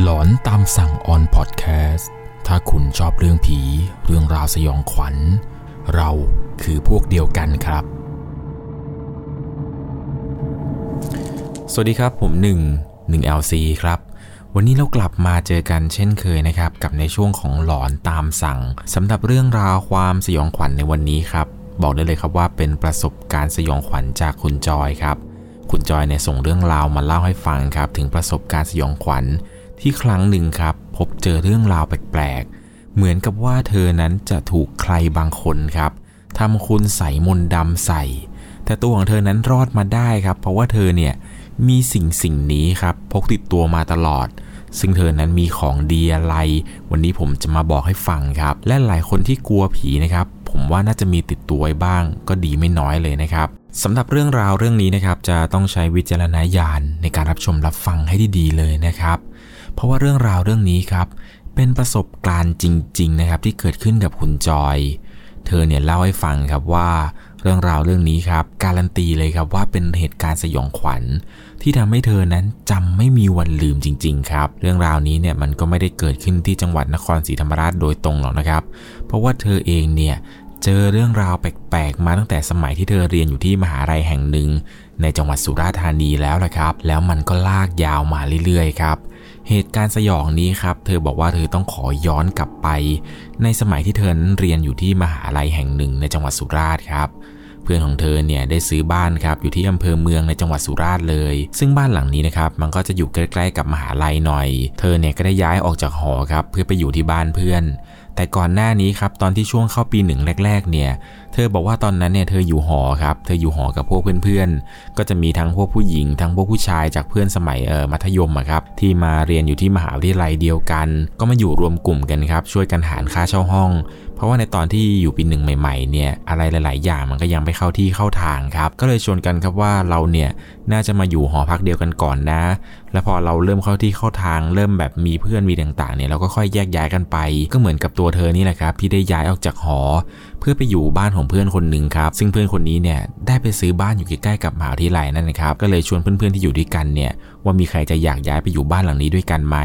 หลอนตามสั่งออนพอดแคสต์ ถ้าคุณชอบเรื่องผี เรื่องราวสยองขวัญ เราคือพวกเดียวกันครับ สวัสดีครับผม 1 1 LC ครับ วันนี้เรากลับมาเจอกันเช่นเคยนะครับ กับในช่วงของหลอนตามสั่งสำหรับเรื่องราวความสยองขวัญในวันนี้ครับ บอกได้เลยครับว่าเป็นประสบการณ์สยองขวัญจากคุณจอยครับ คุณจอยเนี่ยส่งเรื่องราวมาเล่าให้ฟังครับ ถึงประสบการณ์สยองขวัญ ที่ครั้งหนึ่งครับ พบเจอเรื่องราวแปลกๆ เหมือนกับว่าเธอนั้นจะถูกใครบางคนครับทำคุณใส่มนต์ดำใส่ แต่ตัวของเธอนั้นรอดมาได้ครับ เพราะว่าเธอเนี่ยมีสิ่งสิ่งนี้ครับพกติดตัวมาตลอด ซึ่งเธอนั้นมีของดีอะไร วันนี้ผมจะมาบอกให้ฟังครับ และหลายคนที่กลัวผีนะครับ ผมว่าน่าจะมีติดตัวไว้บ้าง ก็ดีไม่น้อยเลยนะครับสำหรับเรื่องราวเรื่องนี้นะครับ จะต้องใช้วิจารณญาณในการรับชมรับฟังให้ดีๆเลยนะครับ เพราะว่าเรื่องราวเรื่องนี้ครับ เป็นประสบการณ์จริง ๆ นะครับที่เกิดขึ้นกับคุณจอย เธอเนี่ยเล่าให้ฟังครับว่าเรื่องราวเรื่องนี้ครับ การันตีเลยครับว่าเป็นเหตุการณ์สยองขวัญ ที่ทำให้เธอนั้นจำไม่มีวันลืมจริง ๆ ครับ เรื่องราวนี้เนี่ยมันก็ไม่ได้เกิดขึ้นที่จังหวัดนครศรีธรรมราชโดยตรงหรอกนะครับ เพราะว่าเธอเองเนี่ยเจอเรื่องราวแปลกๆมาตั้งแต่สมัยที่เธอเรียนอยู่ที่มหาลัยแห่งหนึ่ง ในจังหวัดสุราษฎร์ธานีแล้วละครับ แล้วมันก็ลากยาวมาเรื่อยๆครับ เหตุการณ์สยองนี้ครับ เธอบอกว่าเธอต้องขอย้อนกลับไป ในสมัยที่เธอเรียนอยู่ที่มหาลัยแห่งหนึ่งในจังหวัดสุราษฎร์ครับเพื่อนของเธอเนี่ยได้ซื้อบ้านครับอยู่ที่อำเภอเมืองในจังหวัดสุราษฎร์เลย ซึ่งบ้านหลังนี้นะครับมันก็จะอยู่ใกล้ๆกับมหาลัยหน่อย เธอเนี่ยก็ได้ย้ายออกจากหอครับเพื่อไปอยู่ที่บ้านเพื่อน แต่ก่อนหน้านี้ครับตอนที่ช่วงเข้าปีหนึ่งแรก ๆ เนี่ย เธอบอกว่าตอนนั้นเนี่ยเธออยู่หอครับ เธออยู่หอกับพวกเพื่อนๆ ก็จะมีทั้งพวกผู้หญิง ทั้งพวกผู้ชายจากเพื่อนสมัยเออมัธยมอะครับที่มาเรียนอยู่ที่มหาวิทยาลัยเดียวกัน ก็มาอยู่รวมกลุ่มกันครับ ช่วยกันหารค่าเช่าห้องเพราะว่าในตอนที่อยู่ปีหนึ่งใหม่ๆเนี่ยอะไรหลาย ๆ อย่างมันก็ยังไม่เข้าที่เข้าทางครับ ก็เลยชวนกันครับว่าเราเนี่ยน่าจะมาอยู่หอพักเดียวกันก่อนนะ แล้วพอเราเริ่มเข้าที่เข้าทาง เริ่มแบบมีเพื่อนมีต่างๆเนี่ยเราก็ค่อยแยกย้ายกันไป ก็เหมือนกับตัวเธอนี่แหละครับที่ได้ย้ายออกจากหอ เพื่อไปอยู่บ้านของเพื่อนคนหนึ่งครับ ซึ่งเพื่อนคนนี้เนี่ยได้ไปซื้อบ้านอยู่ใกล้ๆกับมหาวิทยาลัยนั่นนะครับ ก็เลยชวนเพื่อนๆที่อยู่ด้วยกันเนี่ยว่ามีใครจะอยากย้ายไปอยู่บ้านหลังนี้ด้วยกันไหม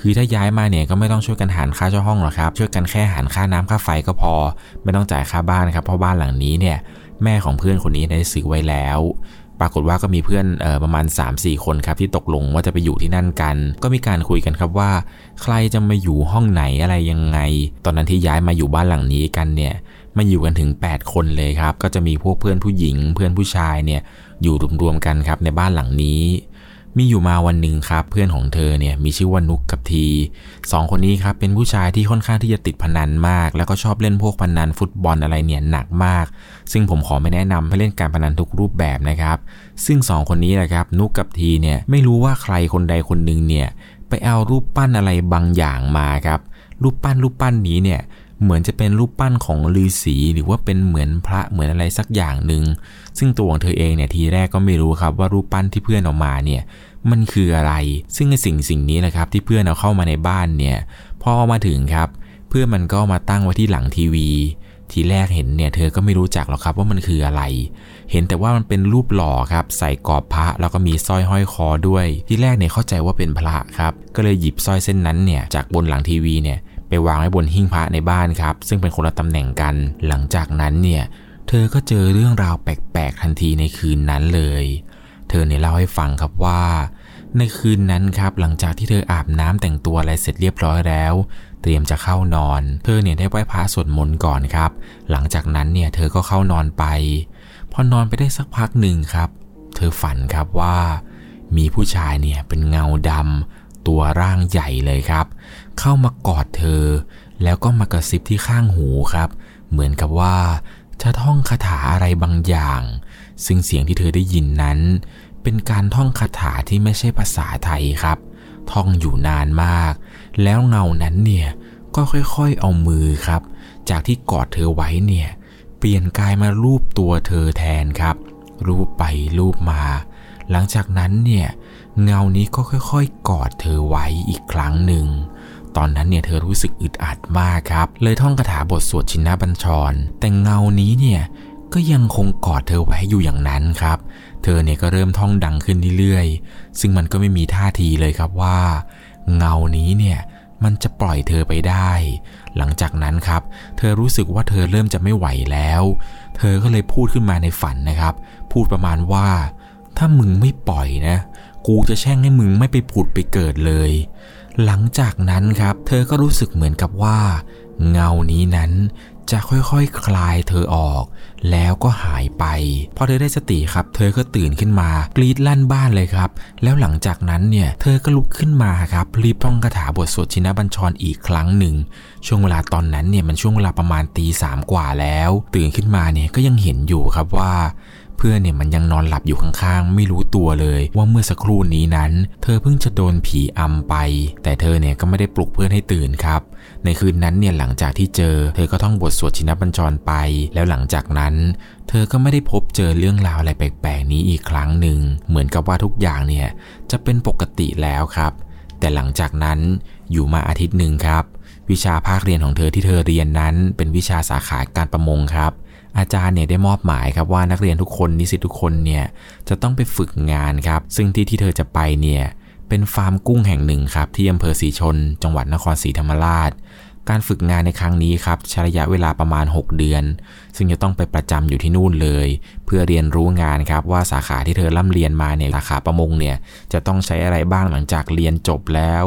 คือถ้าย้ายมาเนี่ยก็ไม่ต้องช่วยกันหารค่าเช่าห้องหรอกครับ ช่วยกันแค่หารค่าน้ำค่าไฟก็พอ ไม่ต้องจ่ายค่าบ้านครับ เพราะบ้านหลังนี้เนี่ยแม่ของเพื่อนคนนี้ได้ซื้อไว้แล้ว ปรากฏว่าก็มีเพื่อนออประมาณ 3-4 คนครับที่ตกลงว่าจะไปอยู่ที่นั่นกัน ก็มีการคุยกันครับว่า ใครจะมาอยู่ห้องไหนอะไรยังไง ตอนนั้นที่ย้ายมาอยู่บ้านหลังนี้กันเนี่ยมาอยู่กันถึง 8 คนเลยครับ ก็จะมีพวกเพื่อนผู้หญิง เพื่อนผู้ชายเนี่ยอยู่รวมๆกันครับในบ้านหลังนี้ มีอยู่มาวันหนึ่งครับ เพื่อนของเธอเนี่ยมีชื่อว่านุกกับทีสองคนนี้ครับเป็นผู้ชายที่ค่อนข้างที่จะติดพนันมาก แล้วก็ชอบเล่นพวกพนันฟุตบอลอะไรเนี่ยหนักมาก ซึ่งผมขอไม่แนะนำให้เล่นการพนันทุกรูปแบบนะครับ ซึ่งสองคนนี้แหละครับนุกกับทีเนี่ยไม่รู้ว่าใครคนใดคนหนึ่งเนี่ยไปเอารูปปั้นอะไรบางอย่างมาครับรูปปั้นรูปปั้นนี้เนี่ย เหมือนจะเป็นรูปปั้นของฤาษีหรือว่าเป็นเหมือนพระเหมือนอะไรสักอย่างหนึ่งซึ่งตัวของเธอเองเนี่ยทีแรกก็ไม่รู้ครับว่ารูปปั้นที่เพื่อนเอามาเนี่ยมันคืออะไร ซึ่งสิ่งสิ่งนี้นะครับที่เพื่อนเอาเข้ามาในบ้านเนี่ยพออามาถึงครับ เพื่อนมันก็มาตั้งไว้ที่หลังทีวี ทีแรกเห็นเนี่ยเธอก็ไม่รู้จักหรอกครับว่ามันคืออะไร เห็นแต่ว่ามันเป็นรูปหล่อครับใส่กรอบพระแล้วก็มีสร้อยห้อยคอด้วย ที่แรกเนี่ยเข้าใจว่าเป็นพระครับก็เลยหยิบสร้อยเส้นนั้นเนี่ยจากบนหลังทีวีเนี่ย ไปวางไว้บนหิ้งพระในบ้านครับ ซึ่งเป็นคนละตำแหน่งกัน หลังจากนั้นเนี่ย เธอก็เจอเรื่องราวแปลกๆทันทีในคืนนั้นเลย เธอเนี่ยเล่าให้ฟังครับว่า ในคืนนั้นครับหลังจากที่เธออาบน้ำแต่งตัวอะไรเสร็จเรียบร้อยแล้ว เตรียมจะเข้านอน เธอเนี่ยได้ไหว้พระสวดมนต์ก่อนครับ หลังจากนั้นเนี่ยเธอก็เข้านอนไปพอนอนไปได้สักพักหนึ่งครับ เธอฝันครับว่ามีผู้ชายเนี่ยเป็นเงาดำตัวร่างใหญ่เลยครับ เข้ามากอดเธอ แล้วก็มากระซิบที่ข้างหูครับ เหมือนกับว่าจะท่องคาถาอะไรบางอย่าง ซึ่งเสียงที่เธอได้ยินนั้น เป็นการท่องคาถาที่ไม่ใช่ภาษาไทยครับ ท่องอยู่นานมาก แล้วเงานั้นเนี่ยก็ค่อยๆเอามือครับ จากที่กอดเธอไว้เนี่ยเปลี่ยนกายมารูปตัวเธอแทนครับ รูปไปรูปมา หลังจากนั้นเนี่ยเงานี้ก็ค่อยๆ กอดเธอไว้อีกครั้งหนึ่ง ตอนนั้นเนี่ยเธอรู้สึกอึดอัดมากครับ เลยท่องคาถาบทสวดชินบัญชร แต่เงานี้เนี่ยก็ยังคงกอดเธอไว้อยู่อย่างนั้นครับ เธอเนี่ยก็เริ่มท่องดังขึ้นเรื่อยๆ ซึ่งมันก็ไม่มีท่าทีเลยครับว่า เงานี้เนี่ยมันจะปล่อยเธอไปได้ หลังจากนั้นครับ เธอรู้สึกว่าเธอเริ่มจะไม่ไหวแล้ว เธอก็เลยพูดขึ้นมาในฝันนะครับ พูดประมาณว่า ถ้ามึงไม่ปล่อยนะ กูจะแช่งให้มึงไม่ไปผุดไปเกิดเลย หลังจากนั้นครับ เธอก็รู้สึกเหมือนกับว่า เงานี้นั้นจะค่อยๆคคลายเธอออก แล้วก็หายไป พอเธอได้สติครับ เธอก็ตื่นขึ้นมากรีดลั่นบ้านเลยครับ แล้วหลังจากนั้นเนี่ย เธอก็ลุกขึ้นมาครับรีบท่องคาถาบทสวดชินบัญชรอีกครั้งหนึ่ง ช่วงเวลาตอนนั้นเนี่ยมันช่วงเวลาประมาณตีสามกว่าแล้ว ตื่นขึ้นมาเนี่ยก็ยังเห็นอยู่ครับว่า เพื่อนเนี่ยมันยังนอนหลับอยู่ข้างๆ ไม่รู้ตัวเลยว่าเมื่อสักครู่นี้นั้น เธอเพิ่งจะโดนผีอำไป แต่เธอเนี่ยก็ไม่ได้ปลุกเพื่อนให้ตื่นครับ ในคืนนั้นเนี่ยหลังจากที่เจอ เธอก็ท่องบทสวดชินบัญชรไป แล้วหลังจากนั้น เธอก็ไม่ได้พบเจอเรื่องราวอะไรแปลกๆ นี้อีกครั้งหนึ่งเหมือนกับว่าทุกอย่างเนี่ยจะเป็นปกติแล้วครับ แต่หลังจากนั้นอยู่มาอาทิตย์หนึ่งครับวิชาภาคเรียนของเธอที่เธอเรียนนั้น เป็นวิชาสาขาการประมงครับ อาจารย์เนี่ยได้มอบหมายครับว่านักเรียนทุกคนนิสิตทุกคนเนี่ยจะต้องไปฝึกงานครับ ซึ่งที่ที่เธอจะไปเนี่ยเป็นฟาร์มกุ้งแห่งหนึ่งครับที่อำเภอศรีชน จังหวัดนครศรีธรรมราช การฝึกงานในครั้งนี้ครับใช้ระยะเวลาประมาณ 6 เดือน ซึ่งจะต้องไปประจำอยู่ที่นู่นเลย เพื่อเรียนรู้งานครับว่าสาขาที่เธอล่ำเรียนมาเนี่ยสาขาประมงเนี่ยจะต้องใช้อะไรบ้างหลังจากเรียนจบแล้ว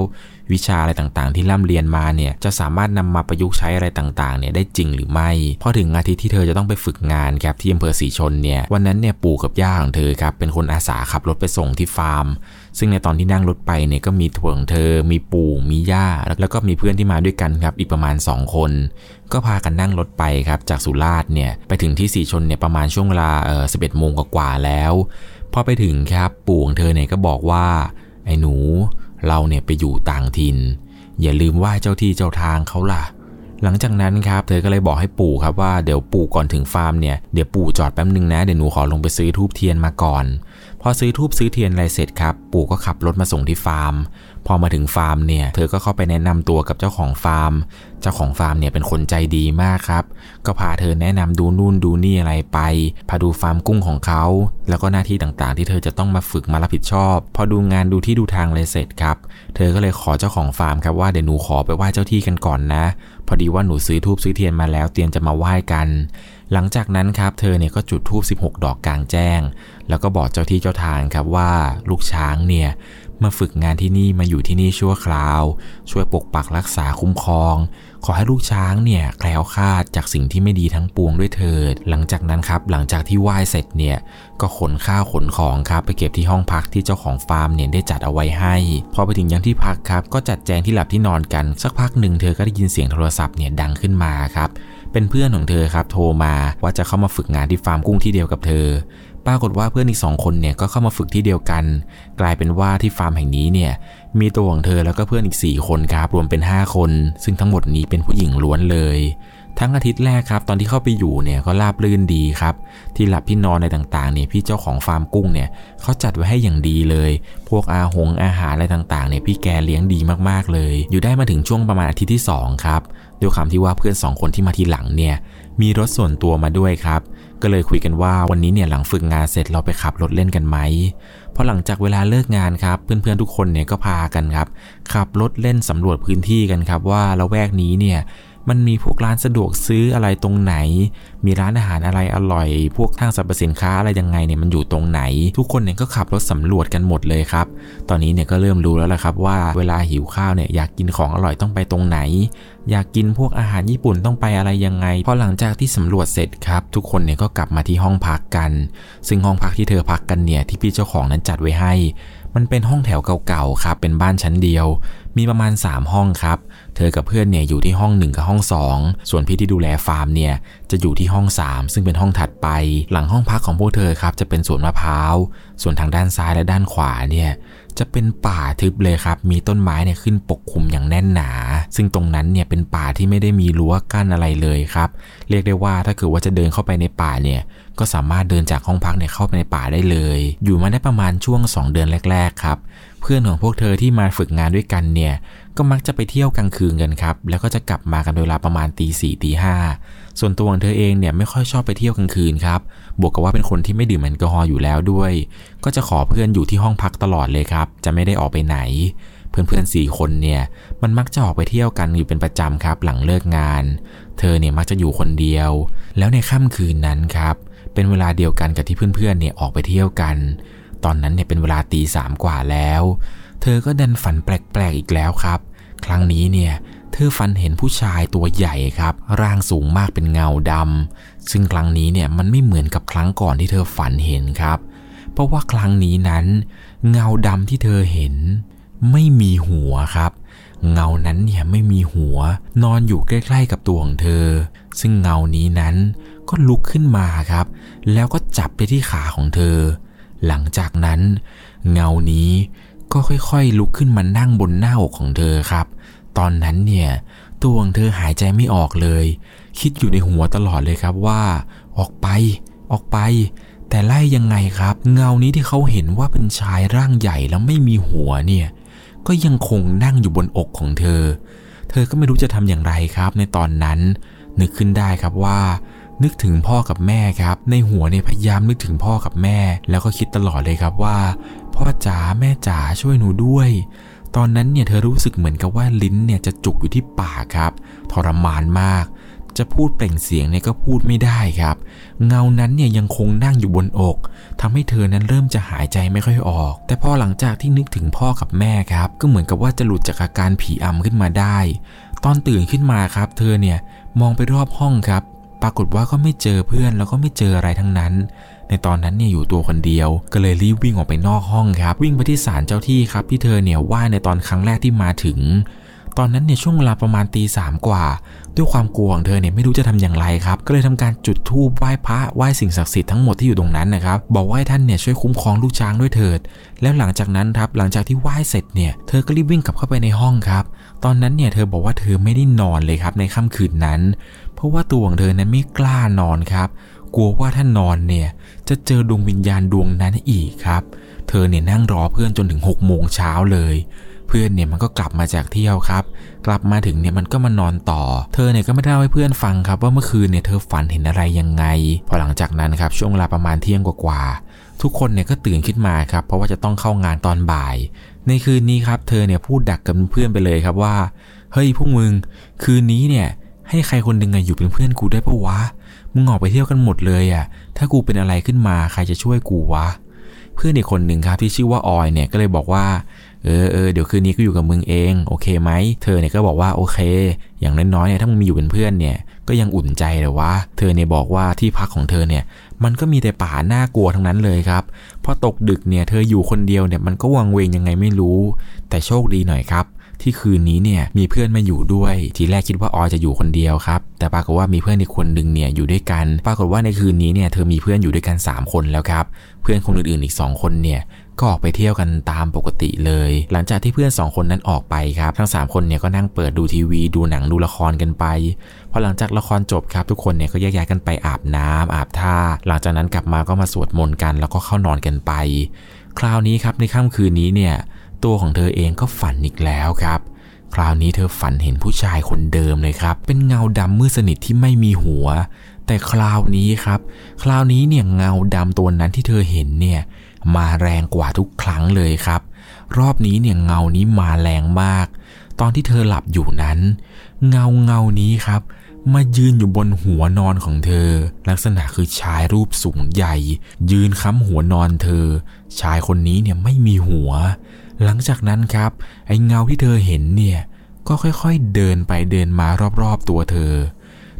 วิชาอะไรต่างๆ ที่ร่ำเรียนมาเนี่ยจะสามารถนำมาประยุกต์ใช้อะไรต่างๆเนี่ยได้จริงหรือไม่ พอถึงอาทิตย์ที่เธอจะต้องไปฝึกงานครับที่อำเภอศรีชนเนี่ยวันนั้นเนี่ยปู่กับย่าของเธอครับเป็นคนอาสาขับรถไปส่งที่ฟาร์ม ซึ่งในตอนที่นั่งรถไปเนี่ยก็มีถั่วของเธอ มีปู่มีย่า แล้วก็มีเพื่อนที่มาด้วยกันครับอีกประมาณ 2 คน ก็พากันนั่งรถไปครับจากสุราษฎร์เนี่ยไปถึงที่สีชนเนี่ยประมาณช่วงเวลาเออสิบเอ็ดโมงกว่าแล้วพอไปถึงครับปู่ของเธอเนี่ยก็บอกว่าไอ้หนู เราเนี่ยไปอยู่ต่างถิ่น อย่าลืมไหว้เจ้าที่เจ้าทางเขาล่ะ หลังจากนั้นครับ เธอก็เลยบอกให้ปู่ครับว่าเดี๋ยวปู่ก่อนถึงฟาร์มเนี่ยเดี๋ยวปู่จอดแป๊บนึงนะเดี๋ยวหนูขอลงไปซื้อทูบเทียนมาก่อน พอซื้อธูปซื้อเทียนอะไรเสร็จครับ ปู่ก็ขับรถมาส่งที่ฟาร์ม พอมาถึงฟาร์มเนี่ย เธอก็เข้าไปแนะนำตัวกับเจ้าของฟาร์ม เจ้าของฟาร์มเนี่ยเป็นคนใจดีมากครับ ก็พาเธอแนะนำดูนู่นดูนี่อะไรไป พาดูฟาร์มกุ้งของเขา แล้วก็หน้าที่ต่างๆ ที่เธอจะต้องมาฝึกมารับผิดชอบ พอดูงานดูที่ดูทางเลยเสร็จครับ เธอก็เลยขอเจ้าของฟาร์มครับว่าเดี๋ยวหนูขอไปไหว้เจ้าที่กันก่อนนะ พอดีว่าหนูซื้อธูปซื้อเทียนมาแล้วเตรียมจะมาไหว้กัน หลังจากนั้นครับ เธอเนี่ยก็จุดทูบ16 ดอกกลางแจ้ง แล้วก็บอกเจ้าที่เจ้าทางครับว่าลูกช้างเนี่ย มาฝึกงานที่นี่มาอยู่ที่นี่ชั่วคราว ช่วยปกปักรักษาคุ้มครอง ขอให้ลูกช้างเนี่ยแคล้วคลาดจากสิ่งที่ไม่ดีทั้งปวงด้วยเถิด หลังจากนั้นครับ หลังจากที่ไหว้เสร็จเนี่ยก็ขนข้าวขนของครับไปเก็บที่ห้องพักที่เจ้าของฟาร์มเนี่ยได้จัดเอาไว้ให้ พอไปถึงยังที่พักครับ ก็จัดแจงที่หลับที่นอนกัน สักพักหนึ่งเธอก็ได้ยินเสียงโทรศัพท์เนี่ยดังขึ้นมาครับเป็นเพื่อนของเธอครับโทรมาว่าจะเข้ามาฝึกงานที่ฟาร์มกุ้งที่เดียวกับเธอ ปรากฏว่าเพื่อนอีกสองคนเนี่ยก็เข้ามาฝึกที่เดียวกัน กลายเป็นว่าที่ฟาร์มแห่งนี้เนี่ยมีตัวของเธอแล้วก็เพื่อนอีก 4 คนครับรวมเป็น 5 คน ซึ่งทั้งหมดนี้เป็นผู้หญิงล้วนเลย ทั้งอาทิตย์แรกครับ ตอนที่เข้าไปอยู่เนี่ยก็ราบรื่นดีครับ ที่หลับที่นอนในต่างๆเนี่ยพี่เจ้าของฟาร์มกุ้งเนี่ยเขาจัดไว้ให้อย่างดีเลย พวกอาหงอาหารอะไรต่างๆเนี่ยพี่แกเลี้ยงดีมากๆเลย อยู่ได้มาถึงช่วงประมาณอาทิตย์ที่2ครับด้วยคำที่ว่าเพื่อน 2 คนที่มาทีหลังเนี่ยมีรถส่วนตัวมาด้วยครับ ก็เลยคุยกันว่าวันนี้เนี่ยหลังฝึกงานเสร็จเราไปขับรถเล่นกันไหมพอหลังจากเวลาเลิกงานครับ เพื่อนๆทุกคนเนี่ยก็พากันครับ ขับรถเล่นสำรวจพื้นที่กันครับว่าละแวกนี้เนี่ย มันมีพวกร้านสะดวกซื้ออะไรตรงไหน มีร้านอาหารอะไรอร่อย พวกทางสรรพสินค้าอะไรยังไงเนี่ยมันอยู่ตรงไหน ทุกคนเนี่ยก็ขับรถสำรวจกันหมดเลยครับ ตอนนี้เนี่ยก็เริ่มรู้แล้วละครับว่าเวลาหิวข้าวเนี่ยอยากกินของอร่อยต้องไปตรงไหน อยากกินพวกอาหารญี่ปุ่นต้องไปอะไรยังไงพอหลังจากที่สำรวจเสร็จครับ ทุกคนเนี่ยก็กลับมาที่ห้องพักกัน ซึ่งห้องพักที่เธอพักกันเนี่ยที่พี่เจ้าของนั้นจัดไว้ให้ มันเป็นห้องแถวเก่าๆครับเป็นบ้านชั้นเดียว มีประมาณ 3 ห้องครับ เธอกับเพื่อนเนี่ยอยู่ที่ห้อง 1 กับห้อง 2 ส่วนพี่ที่ดูแลฟาร์มเนี่ยจะอยู่ที่ห้อง 3 ซึ่งเป็นห้องถัดไป หลังห้องพักของพวกเธอครับจะเป็นสวนมะพร้าว ส่วนทางด้านซ้ายและด้านขวาเนี่ยจะเป็นป่าทึบเลยครับ มีต้นไม้เนี่ยขึ้นปกคลุมอย่างแน่นหนา ซึ่งตรงนั้นเนี่ยเป็นป่าที่ไม่ได้มีรั้วกั้นอะไรเลยครับ เรียกได้ว่าถ้าเกิดว่าจะเดินเข้าไปในป่าเนี่ย ก็สามารถเดินจากห้องพักเนี่ยเข้าไปในป่าได้เลย อยู่มาได้ประมาณช่วง 2 เดือนแรก ๆ ครับ เพื่อนของพวกเธอที่มาฝึกงานด้วยกันเนี่ย ก็มักจะไปเที่ยวกลางคืนกันครับ แล้วก็จะกลับมากันเวลาประมาณตีสี่ตีห้าส่วนตัวของเธอเองเนี่ยไม่ค่อยชอบไปเที่ยวกลางคืนครับ บวกกับว่าเป็นคนที่ไม่ดื่มแอลกอฮอล์อยู่แล้วด้วย ก็จะขอเพื่อนอยู่ที่ห้องพักตลอดเลยครับ จะไม่ได้ออกไปไหนเเพื่อนๆสี่คนเนี่ยมันมักจะออกไปเที่ยวกันอยู่เป็นประจำครับหลังเลิกงาน เธอเนี่ยมักจะอยู่คนเดียว แล้วในค่ำคืนนั้นครับ เป็นเวลาเดียวกันกับที่เพื่อนๆเนี่ยออกไปเที่ยวกัน ตอนนั้นเนี่ยเป็นเวลาตีสามกว่าแล้ว เธอก็ดันฝันแปลกๆอีกแล้วครับ ครั้งนี้เนี่ยเธอฝันเห็นผู้ชายตัวใหญ่ครับ ร่างสูงมากเป็นเงาดำซึ่งครั้งนี้เนี่ยมันไม่เหมือนกับครั้งก่อนที่เธอฝันเห็นครับ เพราะว่าครั้งนี้นั้น เงาดำที่เธอเห็น ไม่มีหัวครับ เงานั้นเนี่ยไม่มีหัว นอนอยู่ใกล้ ๆ กับตัวของเธอ ซึ่งเงานี้นั้นก็ลุกขึ้นมาครับ แล้วก็จับไปที่ขาของเธอ หลังจากนั้น เงานี้ ก็ค่อยๆลุกขึ้นมานั่งบนหน้าอกของเธอครับ ตอนนั้นเนี่ยตัวของเธอหายใจไม่ออกเลย คิดอยู่ในหัวตลอดเลยครับว่า ออกไป ออกไป แต่ไล่ยังไงครับ เงานี้ที่เขาเห็นว่าเป็นชายร่างใหญ่แล้วไม่มีหัวเนี่ย ก็ยังคงนั่งอยู่บนอกของเธอ เธอก็ไม่รู้จะทำอย่างไรครับ ในตอนนั้น นึกขึ้นได้ครับว่า นึกถึงพ่อกับแม่ครับ ในหัวเนี่ยพยายามนึกถึงพ่อกับแม่ แล้วก็คิดตลอดเลยครับว่า พ่อจ๋าแม่จ๋าช่วยหนูด้วย ตอนนั้นเนี่ยเธอรู้สึกเหมือนกับว่าลิ้นเนี่ยจะจุกอยู่ที่ปากครับ ทรมานมาก จะพูดเปล่งเสียงเนี่ยก็พูดไม่ได้ครับ เงานั้นเนี่ยยังคงนั่งอยู่บนอกทำให้เธอนั้นเริ่มจะหายใจไม่ค่อยออก แต่พอหลังจากที่นึกถึงพ่อกับแม่ครับ ก็เหมือนกับว่าจะหลุดจากอาการผีอำขึ้นมาได้ ตอนตื่นขึ้นมาครับ เธอเนี่ยมองไปรอบห้องครับ ปรากฏว่าก็ไม่เจอเพื่อนแล้วก็ไม่เจออะไรทั้งนั้น ในตอนนั้นเนี่ยอยู่ตัวคนเดียว ก็เลยรีบวิ่งออกไปนอกห้องครับ วิ่งไปที่ศาลเจ้าที่ครับที่เธอเนี่ยไหว้ในตอนครั้งแรกที่มาถึง ตอนนั้นเนี่ยช่วงเวลาประมาณตีสามกว่า ด้วยความกลัวของเธอเนี่ยไม่รู้จะทำอย่างไรครับ ก็เลยทำการจุดธูปไหว้พระไหว้สิ่งศักดิ์สิทธิ์ทั้งหมดที่อยู่ตรงนั้นนะครับ บอกว่าให้ท่านเนี่ยช่วยคุ้มครองลูกช้างด้วยเถิด แล้วหลังจากนั้นครับหลังจากที่ไหว้เสร็จเนี่ยเธอก็รีบวิ่งกลับเข้าไปในห้องครับ ตอนนั้นเนี่ยเธอบอกว่าเธอไม่ได้นอนเลยครับในค่ำคืนนั้น เพราะว่าตัวของเธอนั้นไม่กล้านอนครับ กลัวว่าถ้านอนเนี่ยจะเจอดวงวิญญาณดวงนั้นอีกครับ เธอเนี่ยนั่งรอเพื่อนจนถึง6โมงเช้าเลย เพื่อนเนี่ยมันก็กลับมาจากเที่ยวครับ กลับมาถึงเนี่ยมันก็มานอนต่อ เธอเนี่ยก็ไม่ได้เล่าให้เพื่อนฟังครับ ว่าเมื่อคืนเนี่ยเธอฝันเห็นอะไรยังไง พอหลังจากนั้นครับช่วงเวลาประมาณเที่ยงกว่าๆทุกคนเนี่ยก็ตื่นขึ้นมาครับ เพราะว่าจะต้องเข้างานตอนบ่าย ในคืนนี้ครับ เธอเนี่ยพูดดักกับเพื่อนไปเลยครับว่า เฮ้ยพวกมึง คืนนี้เนี่ย ให้ใครคนหนึ่งอยู่เป็นเพื่อนกูได้ปะวะ มึงออกไปเที่ยวกันหมดเลยอะถ้ากูเป็นอะไรขึ้นมาใครจะช่วยกูวะ เพื่อนอีกคนหนึ่งครับที่ชื่อว่าออยเนี่ยก็เลยบอกว่า เออเออเดี๋ยวคืนนี้ก็อยู่กับมึงเอง โอเคไหม เธอเนี่ยก็บอกว่าโอเค อย่างน้อยๆเนี่ยถ้ามึงมีอยู่เป็นเพื่อนเนี่ยก็ยังอุ่นใจเลยวะ เธอเนี่ยบอกว่าที่พักของเธอเนี่ยมันก็มีแต่ป่าน่ากลัวทั้งนั้นเลยครับ พอตกดึกเนี่ยเธออยู่คนเดียวเนี่ยมันก็วังเวงยังไงไม่รู้ แต่โชคดีหน่อยครับ ที่คืนนี้เนี่ยมีเพื่อนมาอยู่ด้วย ทีแรกคิดว่าออยจะอยู่คนเดียวครับ แต่ปรากฏว่ามีเพื่อนอีกคนหนึ่งเนี่ยอยู่ด้วยกัน ปรากฏว่าในคืนนี้เนี่ยเธอมีเพื่อนอยู่ด้วยกัน 3 คนแล้วครับ เพื่อนคนอื่นๆอีก 2 คนเนี่ยก็ออกไปเที่ยวกันตามปกติเลย หลังจากที่เพื่อน 2 คนนั้นออกไปครับ ทั้ง 3 คนเนี่ยก็นั่งเปิดดูทีวี ดูหนังดูละครกันไป พอหลังจากละครจบครับ ทุกคนเนี่ยก็แยกย้ายกันไปอาบน้ำอาบท่า หลังจากนั้นกลับมาก็มาสวดมนต์กัน แล้วก็เข้านอนกันไป คราวนี้ครับในค่ำคืนนี้เนี่ย ตัวของเธอเองก็ฝันอีกแล้วครับ คราวนี้เธอฝันเห็นผู้ชายคนเดิมเลยครับ เป็นเงาดำมืดสนิทที่ไม่มีหัว แต่คราวนี้ครับ คราวนี้เนี่ยเงาดำตัวนั้นที่เธอเห็นเนี่ยมาแรงกว่าทุกครั้งเลยครับ รอบนี้เนี่ยเงานี้มาแรงมาก ตอนที่เธอหลับอยู่นั้น เงาเงานี้ครับมายืนอยู่บนหัวนอนของเธอ ลักษณะคือชายรูปสูงใหญ่ ยืนค้ำหัวนอนเธอ ชายคนนี้เนี่ยไม่มีหัว หลังจากนั้นครับ ไอ้เงาที่เธอเห็นเนี่ยก็ค่อยๆเดินไปเดินมารอบๆตัวเธอ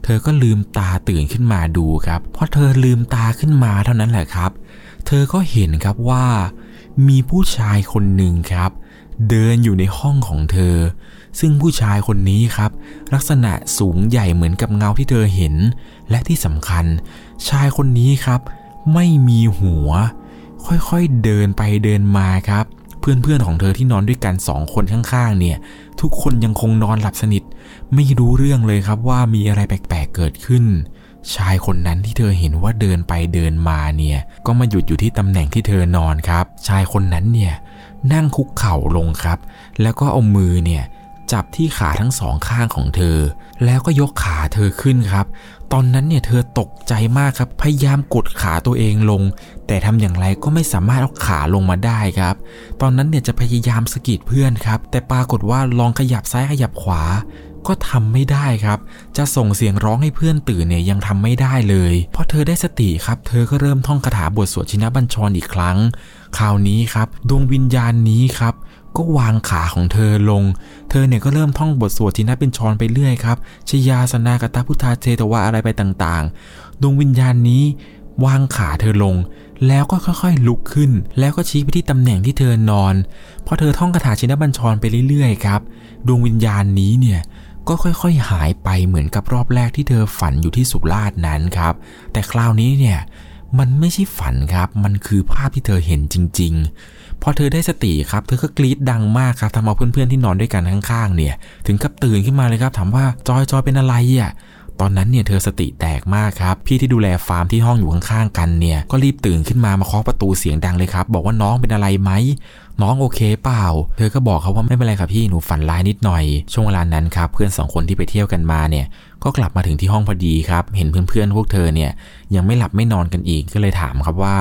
เธอก็ลืมตาตื่นขึ้นมาดูครับพอเธอลืมตาขึ้นมาเท่านั้นแหละครับ เธอก็เห็นครับว่า มีผู้ชายคนหนึ่งครับ เดินอยู่ในห้องของเธอ ซึ่งผู้ชายคนนี้ครับ ลักษณะสูงใหญ่เหมือนกับเงาที่เธอเห็น และที่สำคัญ ชายคนนี้ครับ ไม่มีหัว ค่อยๆเดินไปเดินมาครับ พื่อนๆของเธอที่นอนด้วยกันสองคนข้างๆ เนี่ย ทุกคนยังคงนอนหลับสนิท ไม่รู้เรื่องเลยครับว่ามีอะไรแปลกๆเกิดขึ้น ชายคนนั้นที่เธอเห็นว่าเดินไปเดินมาเนี่ย ก็มาหยุดอยู่ที่ตำแหน่งที่เธอนอนครับ ชายคนนั้นเนี่ยนั่งคุกเข่าลงครับ แล้วก็เอามือเนี่ย จับที่ขาทั้งสองข้างของเธอ แล้วก็ยกขาเธอขึ้นครับ ตอนนั้นเนี่ยเธอตกใจมากครับ พยายามกดขาตัวเองลง แต่ทำอย่างไรก็ไม่สามารถเอาขาลงมาได้ครับ ตอนนั้นเนี่ยจะพยายามสะกิดเพื่อนครับ แต่ปรากฏว่าลองขยับซ้ายขยับขวา ก็ทำไม่ได้ครับ จะส่งเสียงร้องให้เพื่อนตื่นเนี่ยยังทำไม่ได้เลยพอเธอได้สติครับ เธอก็เริ่มท่องคาถาบทสวดชินบัญชรอีกครั้ง คราวนี้ครับ ดวงวิญญาณนี้ครับ ก็วางขาของเธอลง เธอเนี่ยก็เริ่มท่องบทสวดทินเป็นชรไปเรื่อยครับชยาสนากตาพุทธาเจตวะอะไรไปต่างๆ ดวงวิญญาณนี้วางขาเธอลง แล้วก็ค่อยๆลุกขึ้น แล้วก็ชี้ไปที่ตำแหน่งที่เธอนอน พอเธอท่องคาถาชินบัญชรไปเรื่อยๆครับ ดวงวิญญาณนี้เนี่ยก็ค่อยๆหายไปเหมือนกับรอบแรกที่เธอฝันอยู่ที่สุราษฎร์นั้นครับ แต่คราวนี้เนี่ยมันไม่ใช่ฝันครับ มันคือภาพที่เธอเห็นจริง ๆ พอเธอได้สติครับ เธอก็กรี๊ดดังมากครับทำเอาเพื่อนๆที่นอนด้วยกันข้างๆ เนี่ย ถึงกับตื่นขึ้นมาเลยครับ ถามว่าจอยจอยเป็นอะไรอะตอนนั้นเนี่ยเธอสติแตกมากครับ พี่ที่ดูแลฟาร์มที่ห้องอยู่ข้างๆกันเนี่ย ก็รีบตื่นขึ้นมามาเคาะประตูเสียงดังเลยครับ บอกว่าน้องเป็นอะไรไหม น้องโอเคเปล่า เธอก็บอกเขาว่าไม่เป็นไรครับพี่หนูฝันร้ายนิดหน่อย ช่วงเวลานั้นครับเพื่อนสองคนที่ไปเที่ยวกันมาเนี่ย ก็กลับมาถึงที่ห้องพอดีครับ เห็นเพื่อนๆพวกเธอเนี่ยยังไม่หลับไม่นอนกันอีกก็เลยถามครับว่า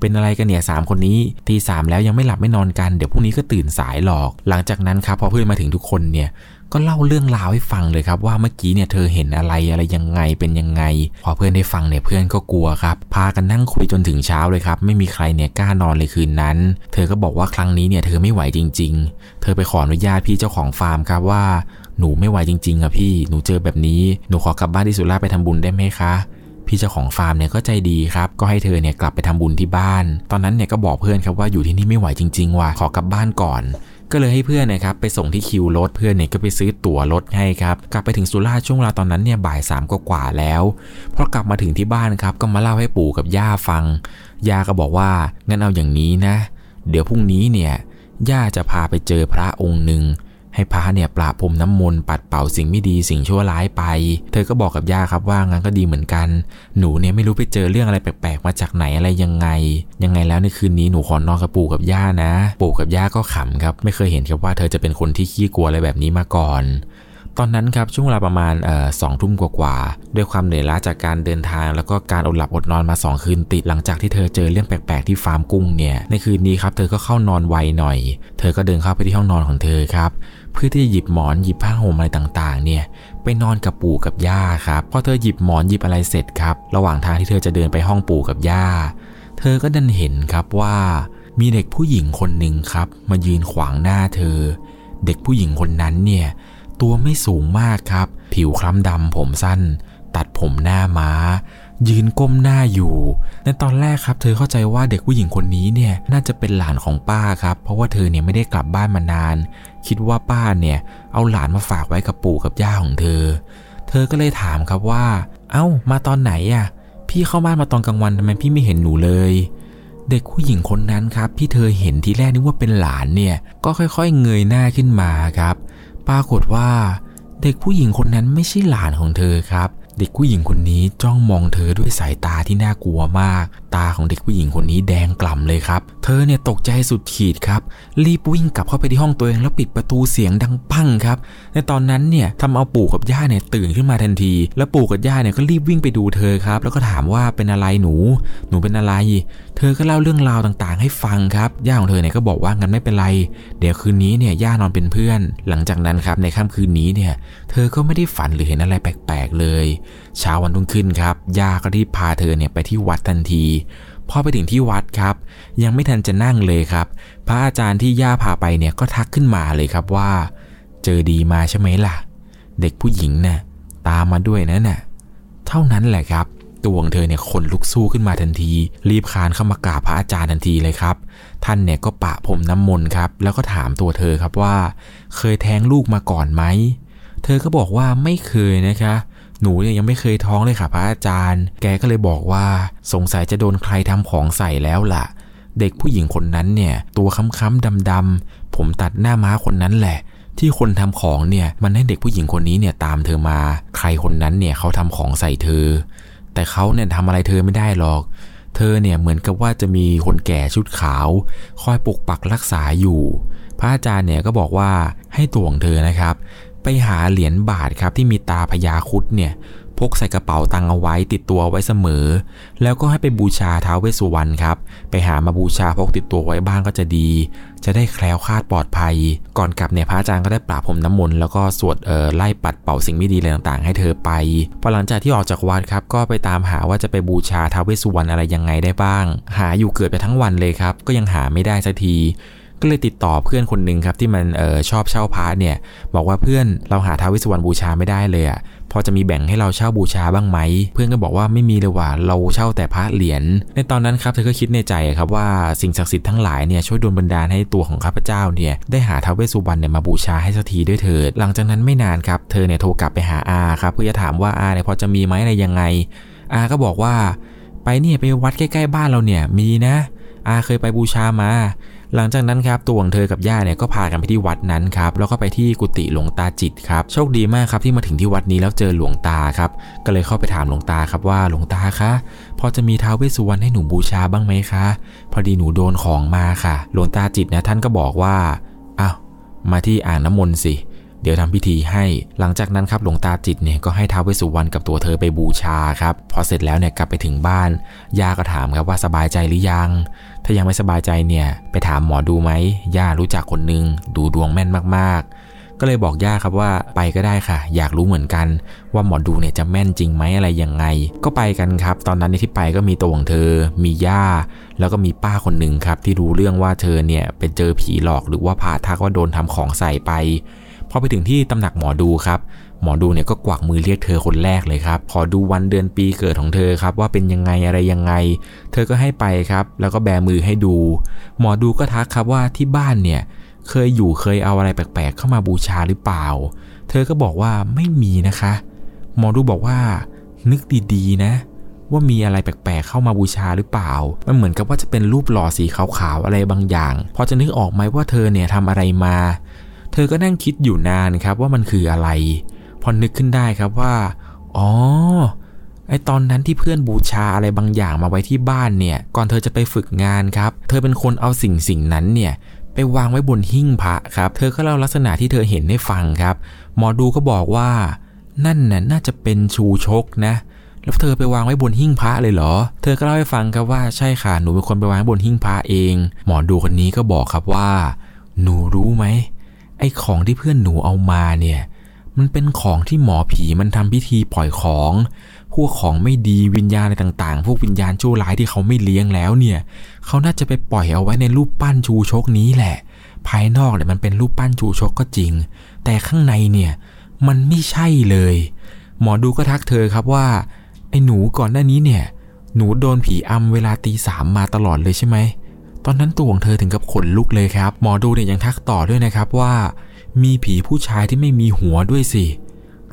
เป็นอะไรกันเนี่ยสามคนนี้ตีสามแล้วยังไม่หลับไม่นอนกันเดี๋ยวพรุ่งนี้ก็ตื่นสายหรอก หลังจากนั้นครับพอเพื่อนมาถึงทุกคนเนี่ยก็เล่าเรื่องราวให้ฟังเลยครับว่าเมื่อกี้เนี่ยเธอเห็นอะไรอะไรยังไงเป็นยังไง พอเพื่อนได้ฟังเนี่ยเพื่อนก็กลัวครับ พากันนั่งคุยจนถึงเช้าเลยครับ ไม่มีใครเนี่ยกล้านอนเลยคืนนั้น เธอก็บอกว่าครั้งนี้เนี่ยเธอไม่ไหวจริง ๆ เธอไปขออนุญาตพี่เจ้าของฟาร์มครับว่าหนูไม่ไหวจริงๆอะพี่หนูเจอแบบนี้หนูขอกลับบ้านที่สุราษฎร์ไปทำบุญได้ไหมคะ พี่เจ้าของฟาร์มเนี่ยก็ใจดีครับก็ให้เธอเนี่ยกลับไปทำบุญที่บ้าน ตอนนั้นเนี่ยก็บอกเพื่อนครับว่าอยู่ที่นี่ไม่ไหวจริง ๆ ว่ะขอกลับบ้านก่อนก็เลยให้เพื่อนนะครับไปส่งที่คิวรถเพื่อนเนี่ยก็ไปซื้อตั๋วรถให้ครับกลับไปถึงสุราษฎร์ช่วงเวลาตอนนั้นเนี่ยบ่ายสามกว่าแล้วพอกลับมาถึงที่บ้านครับก็มาเล่าให้ปู่กับย่าฟังย่าก็บอกว่างั้นเอาอย่างนี้นะ เดี๋ยวพรุ่งนี้เนี่ยย่าจะพาไปเจอพระองค์หนึ่ง ให้พระเนี่ยปราบพรมน้ำมนต์ปัดเป่าสิ่งไม่ดีสิ่งชั่วร้ายไป เธอก็บอกกับย่าครับว่างั้นก็ดีเหมือนกัน หนูเนี่ยไม่รู้ไปเจอเรื่องอะไรแปลกๆมาจากไหนอะไรยังไง ยังไงแล้วในคืนนี้หนูขอนอนกับปู่กับย่านะ ปู่กับย่าก็ขำครับ ไม่เคยเห็นครับว่าเธอจะเป็นคนที่ขี้กลัวอะไรแบบนี้มาก่อนตอนนั้นครับช่วงเวลาประมาณสองทุ่มกว่าๆด้วยความเหนื่อยล้าจากการเดินทาง แล้วก็การอดหลับอดนอนมา 2 คืนติดหลังจากที่เธอเจอเรื่องแปลกๆที่ฟาร์มกุ้งเนี่ยในคืนนี้ครับเธอก็เข้านอนไวหน่อย เธอก็เดินเข้าไปที่ห้องนอนของเธอครับ เพื่อที่จะหยิบหมอนหยิบผ้าห่มอะไรต่างๆ เนี่ยไปนอนกับปู่กับย่าครับพอเธอหยิบหมอนหยิบอะไรเสร็จครับ ระหว่างทางที่เธอจะเดินไปห้องปู่กับย่า เธอก็ดันเห็นครับว่ามีเด็กผู้หญิงคนหนึ่งครับ มายืนขวางหน้าเธอ เด็กผู้หญิงคนนั้นเนี่ยตัวไม่สูงมากครับ ผิวคล้ำดำผมสั้น ตัดผมหน้าม้า ยืนก้มหน้าอยู่ ในตอนแรกครับ เธอเข้าใจว่าเด็กผู้หญิงคนนี้เนี่ยน่าจะเป็นหลานของป้าครับ เพราะว่าเธอเนี่ยไม่ได้กลับบ้านมานาน คิดว่าป้าเนี่ยเอาหลานมาฝากไว้กับปู่กับย่าของเธอ เธอก็เลยถามครับว่า เอ้า มาตอนไหนอะ พี่เข้าบ้านมาตอนกลางวันทำไมพี่ไม่เห็นหนูเลย เด็กผู้หญิงคนนั้นครับ ที่เธอเห็นทีแรกนึกว่าเป็นหลานเนี่ย ก็ค่อยๆ เงยหน้าขึ้นมาครับ ปรากฏว่าเด็กผู้หญิงคนนั้นไม่ใช่หลานของเธอครับ เด็กผู้หญิงคนนี้จ้องมองเธอด้วยสายตาที่น่ากลัวมากตาของเด็กผู้หญิงคนนี้แดงกล่ำเลยครับ เธอเนี่ยตกใจสุดขีดครับ รีบวิ่งกลับเข้าไปที่ห้องตัวเองแล้วปิดประตูเสียงดังปั้งครับ ในตอนนั้นเนี่ยทำเอาปู่กับย่าเนี่ยตื่นขึ้นมาทันที แล้วปู่กับย่าเนี่ยก็รีบวิ่งไปดูเธอครับ แล้วก็ถามว่าเป็นอะไรหนู หนูเป็นอะไร เธอก็เล่าเรื่องราวต่างๆ ให้ฟังครับ ย่าของเธอเนี่ยก็บอกว่างั้นไม่เป็นไร เดี๋ยวคืนนี้เนี่ยย่านอนเป็นเพื่อน หลังจากนั้นครับในค่ำคืนนี้เนี่ย เธอก็ไม่ได้ฝันหรือเห็นอะไรแปลกๆเลย เช้าวันรุ่งขึ้นครับย่าก็รีบพาเธอเนี่ยไปที่วัดทันทีพอไปถึงที่วัดครับ ยังไม่ทันจะนั่งเลยครับ พระอาจารย์ที่ย่าพาไปเนี่ยก็ทักขึ้นมาเลยครับว่า เจอดีมาใช่ไหมล่ะ เด็กผู้หญิงน่ะตามมาด้วยนะน่ะเท่านั้นแหละครับตัวของเธอเนี่ยขนลุกสู้ขึ้นมาทันที รีบคานเข้ามากราบพระอาจารย์ทันทีเลยครับ ท่านเนี่ยก็ปะพรมน้ำมนต์ครับ แล้วก็ถามตัวเธอครับว่า เคยแท้งลูกมาก่อนไหมเธอก็บอกว่าไม่เคยนะคะ หนูเนี่ยยังไม่เคยท้องเลยค่ะพระอาจารย์ แกก็เลยบอกว่าสงสัยจะโดนใครทำของใส่แล้วล่ะ เด็กผู้หญิงคนนั้นเนี่ย ตัวค้ำๆดำๆผมตัดหน้าม้าคนนั้นแหละ ที่คนทำของเนี่ยมันให้เด็กผู้หญิงคนนี้เนี่ยตามเธอมา ใครคนนั้นเนี่ยเขาทำของใส่เธอ แต่เขาเนี่ยทำอะไรเธอไม่ได้หรอก เธอเนี่ยเหมือนกับว่าจะมีคนแก่ชุดขาว คอยปกปักรักษาอยู่ พระอาจารย์เนี่ยก็บอกว่าให้ตัวของเธอนะครับ ไปหาเหรียญบาทครับที่มีตาพญาคุดเนี่ยพกใส่กระเป๋าตังเอาไว้ติดตัวไว้เสมอ แล้วก็ให้ไปบูชาท้าวเวสสุวรรณครับ ไปหามาบูชาพกติดตัวไว้บ้างก็จะดี จะได้แคล้วคลาดปลอดภัย ก่อนกลับเนี่ยพระอาจารย์ก็ได้ปราบผมน้ำมนต์แล้วก็สวดเอ่อไล่ปัดเป่าสิ่งไม่ดีอะไรต่างๆ ให้เธอไป พอหลังจากที่ออกจากวัดครับ ก็ไปตามหาว่าจะไปบูชาท้าวเวสสุวรรณอะไรยังไงได้บ้าง หาอยู่เกิดไปทั้งวันเลยครับ ก็ยังหาไม่ได้สักที ก็เลยติดต่อเพื่อนคนหนึ่งครับที่มันเออชอบเช่าพระเนี่ย บอกว่าเพื่อนเราหาท้าวเวสสุวรรณบูชาไม่ได้เลยอะ่ะพอจะมีแบ่งให้เราเช่าบูชาบ้างไหม เพื่อนก็บอกว่าไม่มีเลยว่าเราเช่าแต่พระเหรียญในตอนนั้นครับเธอก็คิดในใจครับว่าสิ่งศักดิ์สิทธิ์ทั้งหลายเนี่ยช่วยดลบันดาลให้ตัวของข้าพเจ้าเนี่ยได้หาท้าวเวสสุวรรณเนี่ยมาบูชาให้สักทีด้วยเถิดหลังจากนั้นไม่นานครับเธอเนี่ยโทรกลับไปหาอาครับเพื่อจะถามว่าอาเนี่ยพอจะมีไหมอะไรยังไงอาก็บอกว่าไปเนี่ยไปวัดใกล้ๆบ้านเราเนี่ยมีนะ อาเคยไปบูชามา หลังจากนั้นครับตัวของเธอกับย่าเนี่ยก็พากันไปที่วัดนั้นครับแล้วก็ไปที่กุฏิหลวงตาจิตครับโชคดีมากครับที่มาถึงที่วัดนี้แล้วเจอหลวงตาครับก็เลยเข้าไปถามหลวงตาครับว่าหลวงตาคะพอจะมีท้าวเวสสุวรรณให้หนูบูชาบ้างไหมคะ พอดีหนูโดนของมาค่ะ หลวงตาจิตนี่ยท่านก็บอกว่าอ้าวมาที่อ่างน้ำมนต์สิเดี๋ยวทำพิธีให้ หลังจากนั้นครับหลวงตาจิตเนี่ยก็ให้ท้าวเวสุวรรณกับตัวเธอไปบูชาครับ พอเสร็จแล้วเนี่ยกลับไปถึงบ้าน ย่าก็ถามครับว่าสบายใจหรือยัง ถ้ายังไม่สบายใจเนี่ยไปถามหมอดูไหมย่ารู้จักคนนึงดูดวงแม่นมากๆ ก็เลยบอกย่าครับว่าไปก็ได้ค่ะ อยากรู้เหมือนกัน ว่าหมอดูเนี่ยจะแม่นจริงไหมอะไรยังไง ก็ไปกันครับ ตอนนั้นที่ไปก็มีตัวของเธอ มีย่า แล้วก็มีป้าคนหนึ่งครับ ที่รู้เรื่องว่าเธอเนี่ยเป็นเจอผีหลอกหรือว่าผ่าทักว่าโดนทำของใส่ไปพอไปถึงที่ตำหนักหมอดูครับ หมอดูเนี่ยก็กวักมือเรียกเธอคนแรกเลยครับ ขอดูวันเดือนปีเกิดของเธอครับ ว่าเป็นยังไงอะไรยังไง เธอก็ให้ไปครับ แล้วก็แบมือให้ดู หมอดูก็ทักครับว่าที่บ้านเนี่ยเคยอยู่เคยเอาอะไรแปลกๆ เข้ามาบูชาหรือเปล่า เธอก็บอกว่าไม่มีนะคะ หมอดูบอกว่า นึกดีๆนะ ว่ามีอะไรแปลกๆ เข้ามาบูชาหรือเปล่า มันเหมือนกับว่าจะเป็นรูปหล่อสีขาวๆอะไรบางอย่าง พอจะนึกออกไหมว่าเธอเนี่ยทำอะไรมา เธอก็นั่งคิดอยู่นานครับว่ามันคืออะไร พอนึกขึ้นได้ครับว่า อ๋อ ไอตอนนั้นที่เพื่อนบูชาอะไรบางอย่างมาไว้ที่บ้านเนี่ย ก่อนเธอจะไปฝึกงานครับ เธอเป็นคนเอาสิ่งสิ่งนั้นเนี่ยไปวางไว้บนหิ้งพระครับ เธอก็เล่าลักษณะที่เธอเห็นให้ฟังครับ หมอดูก็บอกว่านั่นน่ะน่าจะเป็นชูชกนะ แล้วเธอไปวางไว้บนหิ้งพระเลยเหรอ เธอก็เล่าให้ฟังครับว่าใช่ค่ะ หนูเป็นคนไปวางไว้บนหิ้งพระเอง หมอดูคนนี้ก็บอกครับว่า หนูรู้ไหมไอ้ของที่เพื่อนหนูเอามาเนี่ย มันเป็นของที่หมอผีมันทำพิธีปล่อยของ พวกของไม่ดีวิญญาณอะไรต่างๆ พวกวิญญาณชั่วร้ายที่เขาไม่เลี้ยงแล้วเนี่ยเขาน่าจะไปปล่อยเอาไว้ในรูปปั้นชูชกนี้แหละ ภายนอกเนี่ยมันเป็นรูปปั้นชูชกก็จริง แต่ข้างในเนี่ยมันไม่ใช่เลย หมอดูก็ทักเธอครับว่าไอ้หนูก่อนหน้านี้เนี่ย หนูโดนผีอำเวลาตีสามมาตลอดเลยใช่ไหมตอนนั้นตัวของเธอถึงกับขนลุกเลยครับ หมอดูเนี่ยยังทักต่อด้วยนะครับว่า มีผีผู้ชายที่ไม่มีหัวด้วยสิ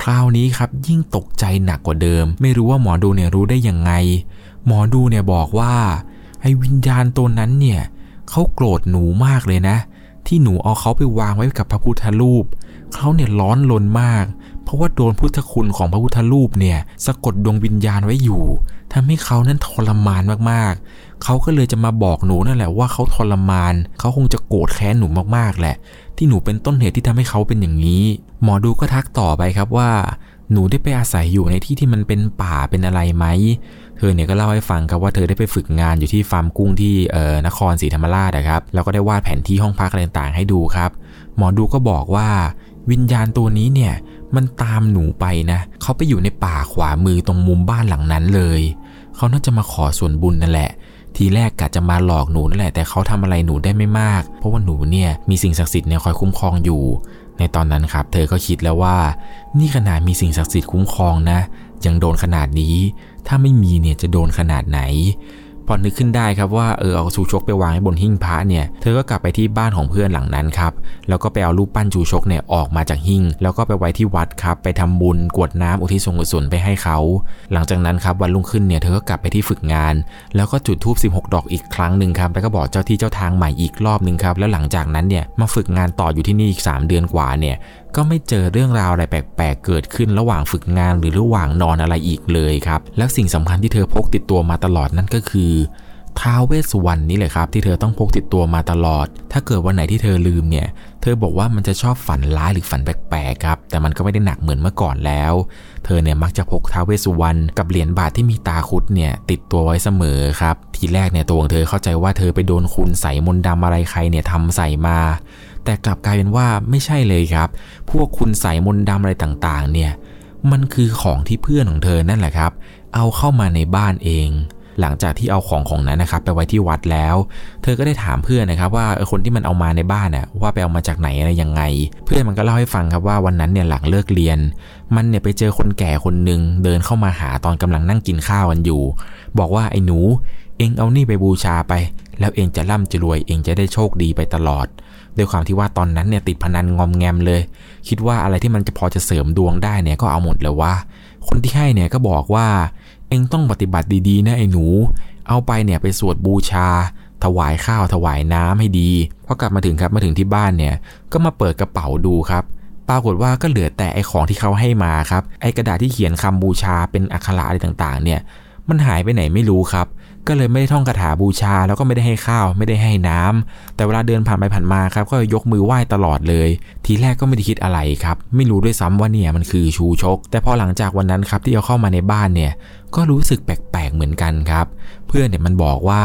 คราวนี้ครับยิ่งตกใจหนักกว่าเดิม ไม่รู้ว่าหมอดูเนี่ยรู้ได้ยังไง หมอดูเนี่ยบอกว่าไอ้วิญญาณตัวนั้นเนี่ยเขาโกรธหนูมากเลยนะ ที่หนูเอาเขาไปวางไว้กับพระพุทธรูปเขาเนี่ยร้อนลนมาก เพราะว่าโดนพุทธคุณของพระพุทธรูปเนี่ยสะกดดวงวิญญาณไว้อยู่ทำให้เขานั้นทรมานมากๆ เขาก็เลยจะมาบอกหนูนั่นแหละว่าเขาทรมาน เขาคงจะโกรธแค้นหนูมากๆแหละ ที่หนูเป็นต้นเหตุที่ทำให้เขาเป็นอย่างนี้ หมอดูก็ทักต่อไปครับว่า หนูได้ไปอาศัยอยู่ในที่ที่มันเป็นป่าเป็นอะไรไหม เธอเนี่ยก็เล่าให้ฟังครับว่าเธอได้ไปฝึกงานอยู่ที่ฟาร์มกุ้งที่เอ่อนครศรีธรรมราชนะครับ แล้วก็ได้วาดแผนที่ห้องพักอะไรต่างๆให้ดูครับ หมอดูก็บอกว่า วิญญาณตัวนี้เนี่ยมันตามหนูไปนะเขาไปอยู่ในป่าขวามือตรงมุมบ้านหลังนั้นเลยเขาน่าจะมาขอส่วนบุญนั่นแหละ ทีแรกกะจะมาหลอกหนูนั่นแหละ แต่เขาทำอะไรหนูได้ไม่มาก เพราะว่าหนูเนี่ยมีสิ่งศักดิ์สิทธิ์เนี่ยคอยคุ้มครองอยู่ ในตอนนั้นครับ เธอก็คิดแล้วว่า นี่ขนาดมีสิ่งศักดิ์สิทธิ์คุ้มครองนะยังโดนขนาดนี้ ถ้าไม่มีเนี่ยจะโดนขนาดไหน พอนึกขึ้นได้ครับว่าเออเอาชูชกไปวางไว้บนหิ้งพระเนี่ย เธอก็กลับไปที่บ้านของเพื่อนหลังนั้นครับ แล้วก็ไปเอารูปปั้นชูชกเนี่ยออกมาจากหิ้ง แล้วก็ไปไว้ที่วัดครับ ไปทำบุญกวดน้ำอุทิศส่วนกุศลไปให้เขา หลังจากนั้นครับวันรุ่งขึ้นเนี่ยเธอก็กลับไปที่ฝึกงาน แล้วก็จุดธูป16 ดอกอีกครั้งหนึ่งครับ แล้วก็บอกเจ้าที่เจ้าทางใหม่อีกรอบหนึ่งครับ แล้วหลังจากนั้นเนี่ยมาฝึกงานต่ออยู่ที่นี่อีก 3 เดือนกว่าเนี่ย ก็ไม่เจอเรื่องราวอะไรแปลกๆ เกิดขึ้นระหว่างฝึกงานหรือระหว่างนอนอะไรอีกเลยครับ แล้วสิ่งสำคัญที่เธอพกติดตัวมาตลอดนั่นก็คือท้าวเวสสุวรรณนี่แหละครับ ที่เธอต้องพกติดตัวมาตลอด ถ้าเกิดวันไหนที่เธอลืมเนี่ย เธอบอกว่ามันจะชอบฝันร้ายหรือฝันแปลกๆครับ แต่มันก็ไม่ได้หนักเหมือนเมื่อก่อนแล้ว เธอเนี่ยมักจะพกท้าวเวสสุวรรณกับเหรียญบาทที่มีตาคุดเนี่ยติดตัวไว้เสมอครับ ทีแรกเนี่ยตัวของเธอเข้าใจว่าเธอไปโดนคุณใส่มนดำอะไรใครเนี่ยทำใส่มา แต่กลับกลายเป็นว่าไม่ใช่เลยครับ พวกคุณใส่มนต์ดำอะไรต่างๆ เนี่ย มันคือของที่เพื่อนของเธอนั่นแหละครับ เอาเข้ามาในบ้านเอง หลังจากที่เอาของของนั้นนะครับ ไปไว้ที่วัดแล้ว เธอก็ได้ถามเพื่อนนะครับ ว่าคนที่มันเอามาในบ้านน่ะว่าไปเอามาจากไหนอะไรยังไง เพื่อนมันก็เล่าให้ฟังครับว่าวันนั้นเนี่ยหลังเลิกเรียน มันเนี่ยไปเจอคนแก่คนหนึ่งเดินเข้ามาหาตอนกำลังนั่งกินข้าวกันอยู่ บอกว่าไอ้หนูเองเอานี่ไปบูชาไป แล้วเองจะร่ำจะรวยเองจะได้โชคดีไปตลอด ด้วยความที่ว่าตอนนั้นเนี่ยติดพนันงอมแงมเลย คิดว่าอะไรที่มันจะพอจะเสริมดวงได้เนี่ยก็เอาหมดเลยว่า คนที่ให้เนี่ยก็บอกว่า เองต้องปฏิบัติดีๆนะไอ้หนู เอาไปเนี่ยไปสวดบูชา ถวายข้าวถวายน้ำให้ดีพอกลับมาถึงครับมาถึงที่บ้านเนี่ยก็มาเปิดกระเป๋าดูครับปรากฏว่าก็เหลือแต่ไอของที่เขาให้มาครับ ไอกระดาษที่เขียนคำบูชาเป็นอักขระอะไรต่างๆ เนี่ย มันหายไปไหนไม่รู้ครับ ก็เลยไม่ได้ท่องคาถาบูชา แล้วก็ไม่ได้ให้ข้าว ไม่ได้ให้น้ำแต่เวลาเดินผ่านไปผ่านมาครับ ก็ยกมือไหว้ตลอดเลย ทีแรกก็ไม่ได้คิดอะไรครับ ไม่รู้ด้วยซ้ำว่าเนี่ยมันคือชูชก แต่พอหลังจากวันนั้นครับที่เอาเข้ามาในบ้านเนี่ย ก็รู้สึกแปลกๆเหมือนกันครับ เพื่อนเนี่ยมันบอกว่า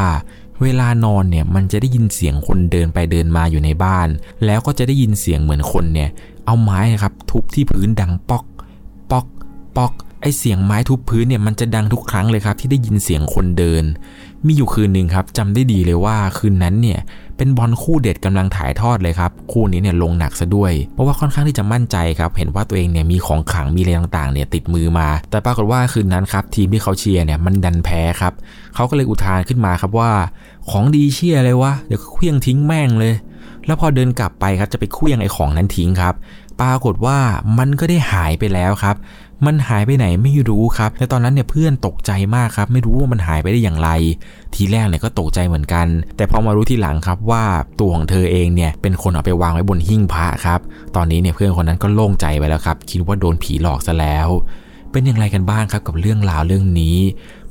เวลานอนเนี่ยมันจะได้ยินเสียงคนเดินไปเดินมาอยู่ในบ้าน แล้วก็จะได้ยินเสียงเหมือนคนเนี่ย เอาไม้ครับทุบที่พื้นดังป๊อก ป๊อก ป๊อก ไอเสียงไม้ทุบพื้นเนี่ยมันจะดังทุกครั้งเลยครับ ที่ได้ยินเสียงคนเดิน มีอยู่คืนหนึ่งครับจำได้ดีเลยว่าคืนนั้นเนี่ยเป็นบอลคู่เด็ดกำลังถ่ายทอดเลยครับคู่นี้เนี่ยลงหนักซะด้วย เพราะว่าค่อนข้างที่จะมั่นใจครับเห็นว่าตัวเองเนี่ยมีของขังมีอะไรต่างๆเนี่ยติดมือมา แต่ปรากฏว่าคืนนั้นครับทีมที่เขาเชียร์เนี่ยมันดันแพ้ครับเขาก็เลยอุทานขึ้นมาครับว่า ของดีเชียร์เลยวะเดี๋ยวเคลี้ยงทิ้งแม่งเลย แล้วพอเดินกลับไปครับจะไปเคลี้ยงไอ้ของนั้นทิ้งครับปรากฏว่ามันก็ได้หายไปแล้วครับ มันหายไปไหนไม่รู้ครับ และตอนนั้นเนี่ยเพื่อนตกใจมากครับ ไม่รู้ว่ามันหายไปได้อย่างไร ทีแรกเนี่ยก็ตกใจเหมือนกัน แต่พอมารู้ทีหลังครับว่าตัวของเธอเองเนี่ยเป็นคนเอาไปวางไว้บนหิ้งพระครับ ตอนนี้เนี่ยเพื่อนคนนั้นก็โล่งใจไปแล้วครับ คิดว่าโดนผีหลอกซะแล้ว เป็นอย่างไรกันบ้างครับกับเรื่องราวเรื่องนี้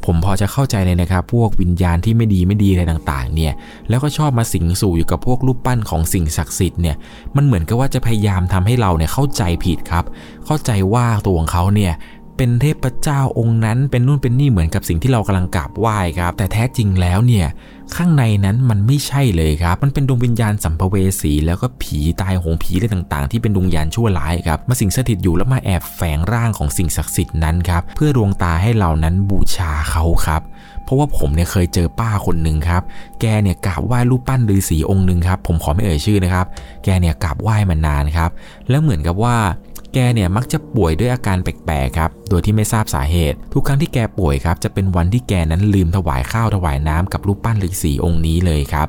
ผมพอจะเข้าใจเลยนะครับ พวกวิญญาณที่ไม่ดีไม่ดีอะไรต่างๆ เนี่ย แล้วก็ชอบมาสิงสู่อยู่กับพวกรูปปั้นของสิ่งศักดิ์สิทธิ์เนี่ย มันเหมือนกับว่าจะพยายามทำให้เราเนี่ยเข้าใจผิดครับ เข้าใจว่าตัวของเขาเนี่ย เป็นเทพเจ้าองค์นั้น เป็นนู่นเป็นนี่เหมือนกับสิ่งที่เรากำลังกราบไหว้ครับ แต่แท้จริงแล้วเนี่ยข้างในนั้นมันไม่ใช่เลยครับ มันเป็นดวงวิญญาณสัมภเวสี แล้วก็ผีตายโหงผีอะไรต่างๆ ที่เป็นดวงวิญญาณชั่วร้ายครับมาสิงสถิตอยู่แล้วมาแอบแฝงร่างของสิ่งศักดิ์สิทธิ์นั้นครับเพื่อดวงตาให้เรานั้นบูชาเขาครับเพราะว่าผมเนี่ยเคยเจอป้าคนหนึ่งครับแกเนี่ยกราบไหว้รูปปั้นฤาษีองค์หนึ่งครับผมขอไม่เอ่ยชื่อนะครับ แกเนี่ยกราบไหว้มานานครับแล้วเหมือนกับว่า แกเนี่ยมักจะป่วยด้วยอาการแปลกๆครับ โดยที่ไม่ทราบสาเหตุ ทุกครั้งที่แกป่วยครับ จะเป็นวันที่แกนั้นลืมถวายข้าวถวายน้ำกับรูปปั้นฤาษีองค์นี้เลยครับ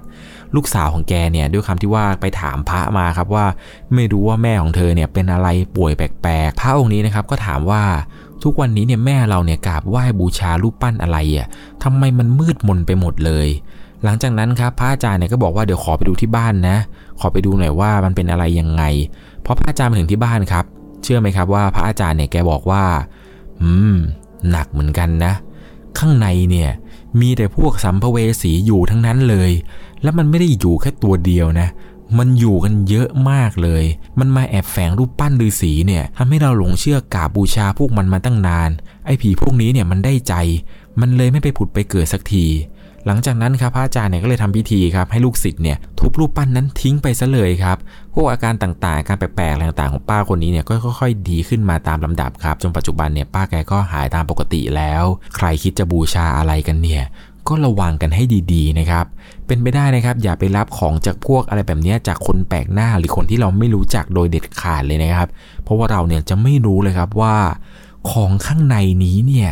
ลูกสาวของแกเนี่ยด้วยคำที่ว่าไปถามพระมาครับว่า ไม่รู้ว่าแม่ของเธอเนี่ยเป็นอะไรป่วยแปลกๆ พระองค์นี้นะครับก็ถามว่าทุกวันนี้เนี่ยแม่เราเนี่ยกราบไหว้บูชารูปปั้นอะไรอะทำไมมันมืดมนไปหมดเลย หลังจากนั้นครับพระอาจารย์เนี่ยก็บอกว่าเดี๋ยวขอไปดูที่บ้านนะ ขอไปดูหน่อยว่ามันเป็นอะไรยังไงพอพระอาจารย์มาถึงที่บ้านครับ เชื่อไหมครับว่าพระอาจารย์เนี่ยแกบอกว่า อืม หนักเหมือนกันนะ ข้างในเนี่ยมีแต่พวกสัมภเวสีอยู่ทั้งนั้นเลย แล้วมันไม่ได้อยู่แค่ตัวเดียวนะ มันอยู่กันเยอะมากเลย มันมาแอบแฝงรูปปั้นฤาษีเนี่ยทำให้เราหลงเชื่อกราบบูชาพวกมันมาตั้งนาน ไอ้ผีพวกนี้เนี่ยมันได้ใจ มันเลยไม่ไปผุดไปเกิดสักที หลังจากนั้นครับพระอาจารย์เนี่ยก็เลยทำพิธีครับให้ลูกศิษย์เนี่ยทุบรูปปั้นนั้นทิ้งไปซะเลยครับพวกอาการต่างๆ การแปลกๆอะไรต่างๆของป้าคนนี้เนี่ยก็ค่อยๆ ดีขึ้นมาตามลำดับครับจนปัจจุบันเนี่ยป้าแกก็หายตามปกติแล้ว ใครคิดจะบูชาอะไรกันเนี่ยก็ระวังกันให้ดีๆนะครับ เป็นไปได้นะครับ อย่าไปรับของจากพวกอะไรแบบนี้จากคนแปลกหน้าหรือคนที่เราไม่รู้จักโดยเด็ดขาดเลยนะครับ เพราะว่าเราเนี่ยจะไม่รู้เลยครับว่า ของข้างในนี้เนี่ย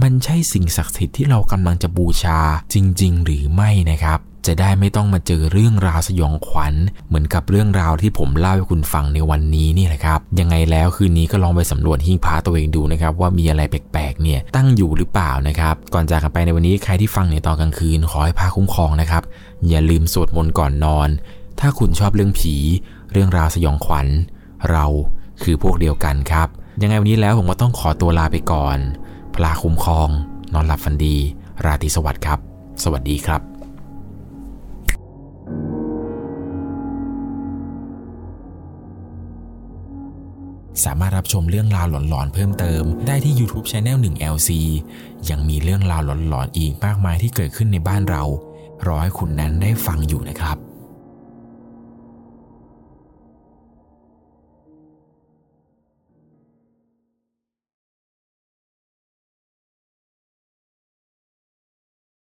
มันใช่สิ่งศักดิ์สิทธิ์ที่เรากำลังจะบูชาจริง ๆ หรือไม่นะครับ จะได้ไม่ต้องมาเจอเรื่องราวสยองขวัญ เหมือนกับเรื่องราวที่ผมเล่าให้คุณฟังในวันนี้นี่แหละครับ ยังไงแล้วคืนนี้ก็ลองไปสำรวจหิ้งพระตัวเองดูนะครับว่ามีอะไรแปลกๆเนี่ยตั้งอยู่หรือเปล่านะครับ ก่อนจากกันไปในวันนี้ใครที่ฟังในตอนกลางคืนขอให้พาคุ้มครองนะครับอย่าลืมสวดมนต์ก่อนนอน ถ้าคุณชอบเรื่องผี เรื่องราวสยองขวัญ เราคือพวกเดียวกันครับ ยังไงวันนี้แล้วผมก็ต้องขอตัวลาไปก่อน พลาคุ้มครอง นอนหลับฝันดี ราตรีสวัสดิ์ครับ สวัสดีครับสามารถรับชมเรื่องราวหลอนๆเพิ่มเติม ได้ที่ YouTube Channel 1 LC ยังมีเรื่องราวหลอนๆอีกมากมายที่เกิดขึ้นในบ้านเรา รอให้คุณนั้นได้ฟังอยู่นะครับ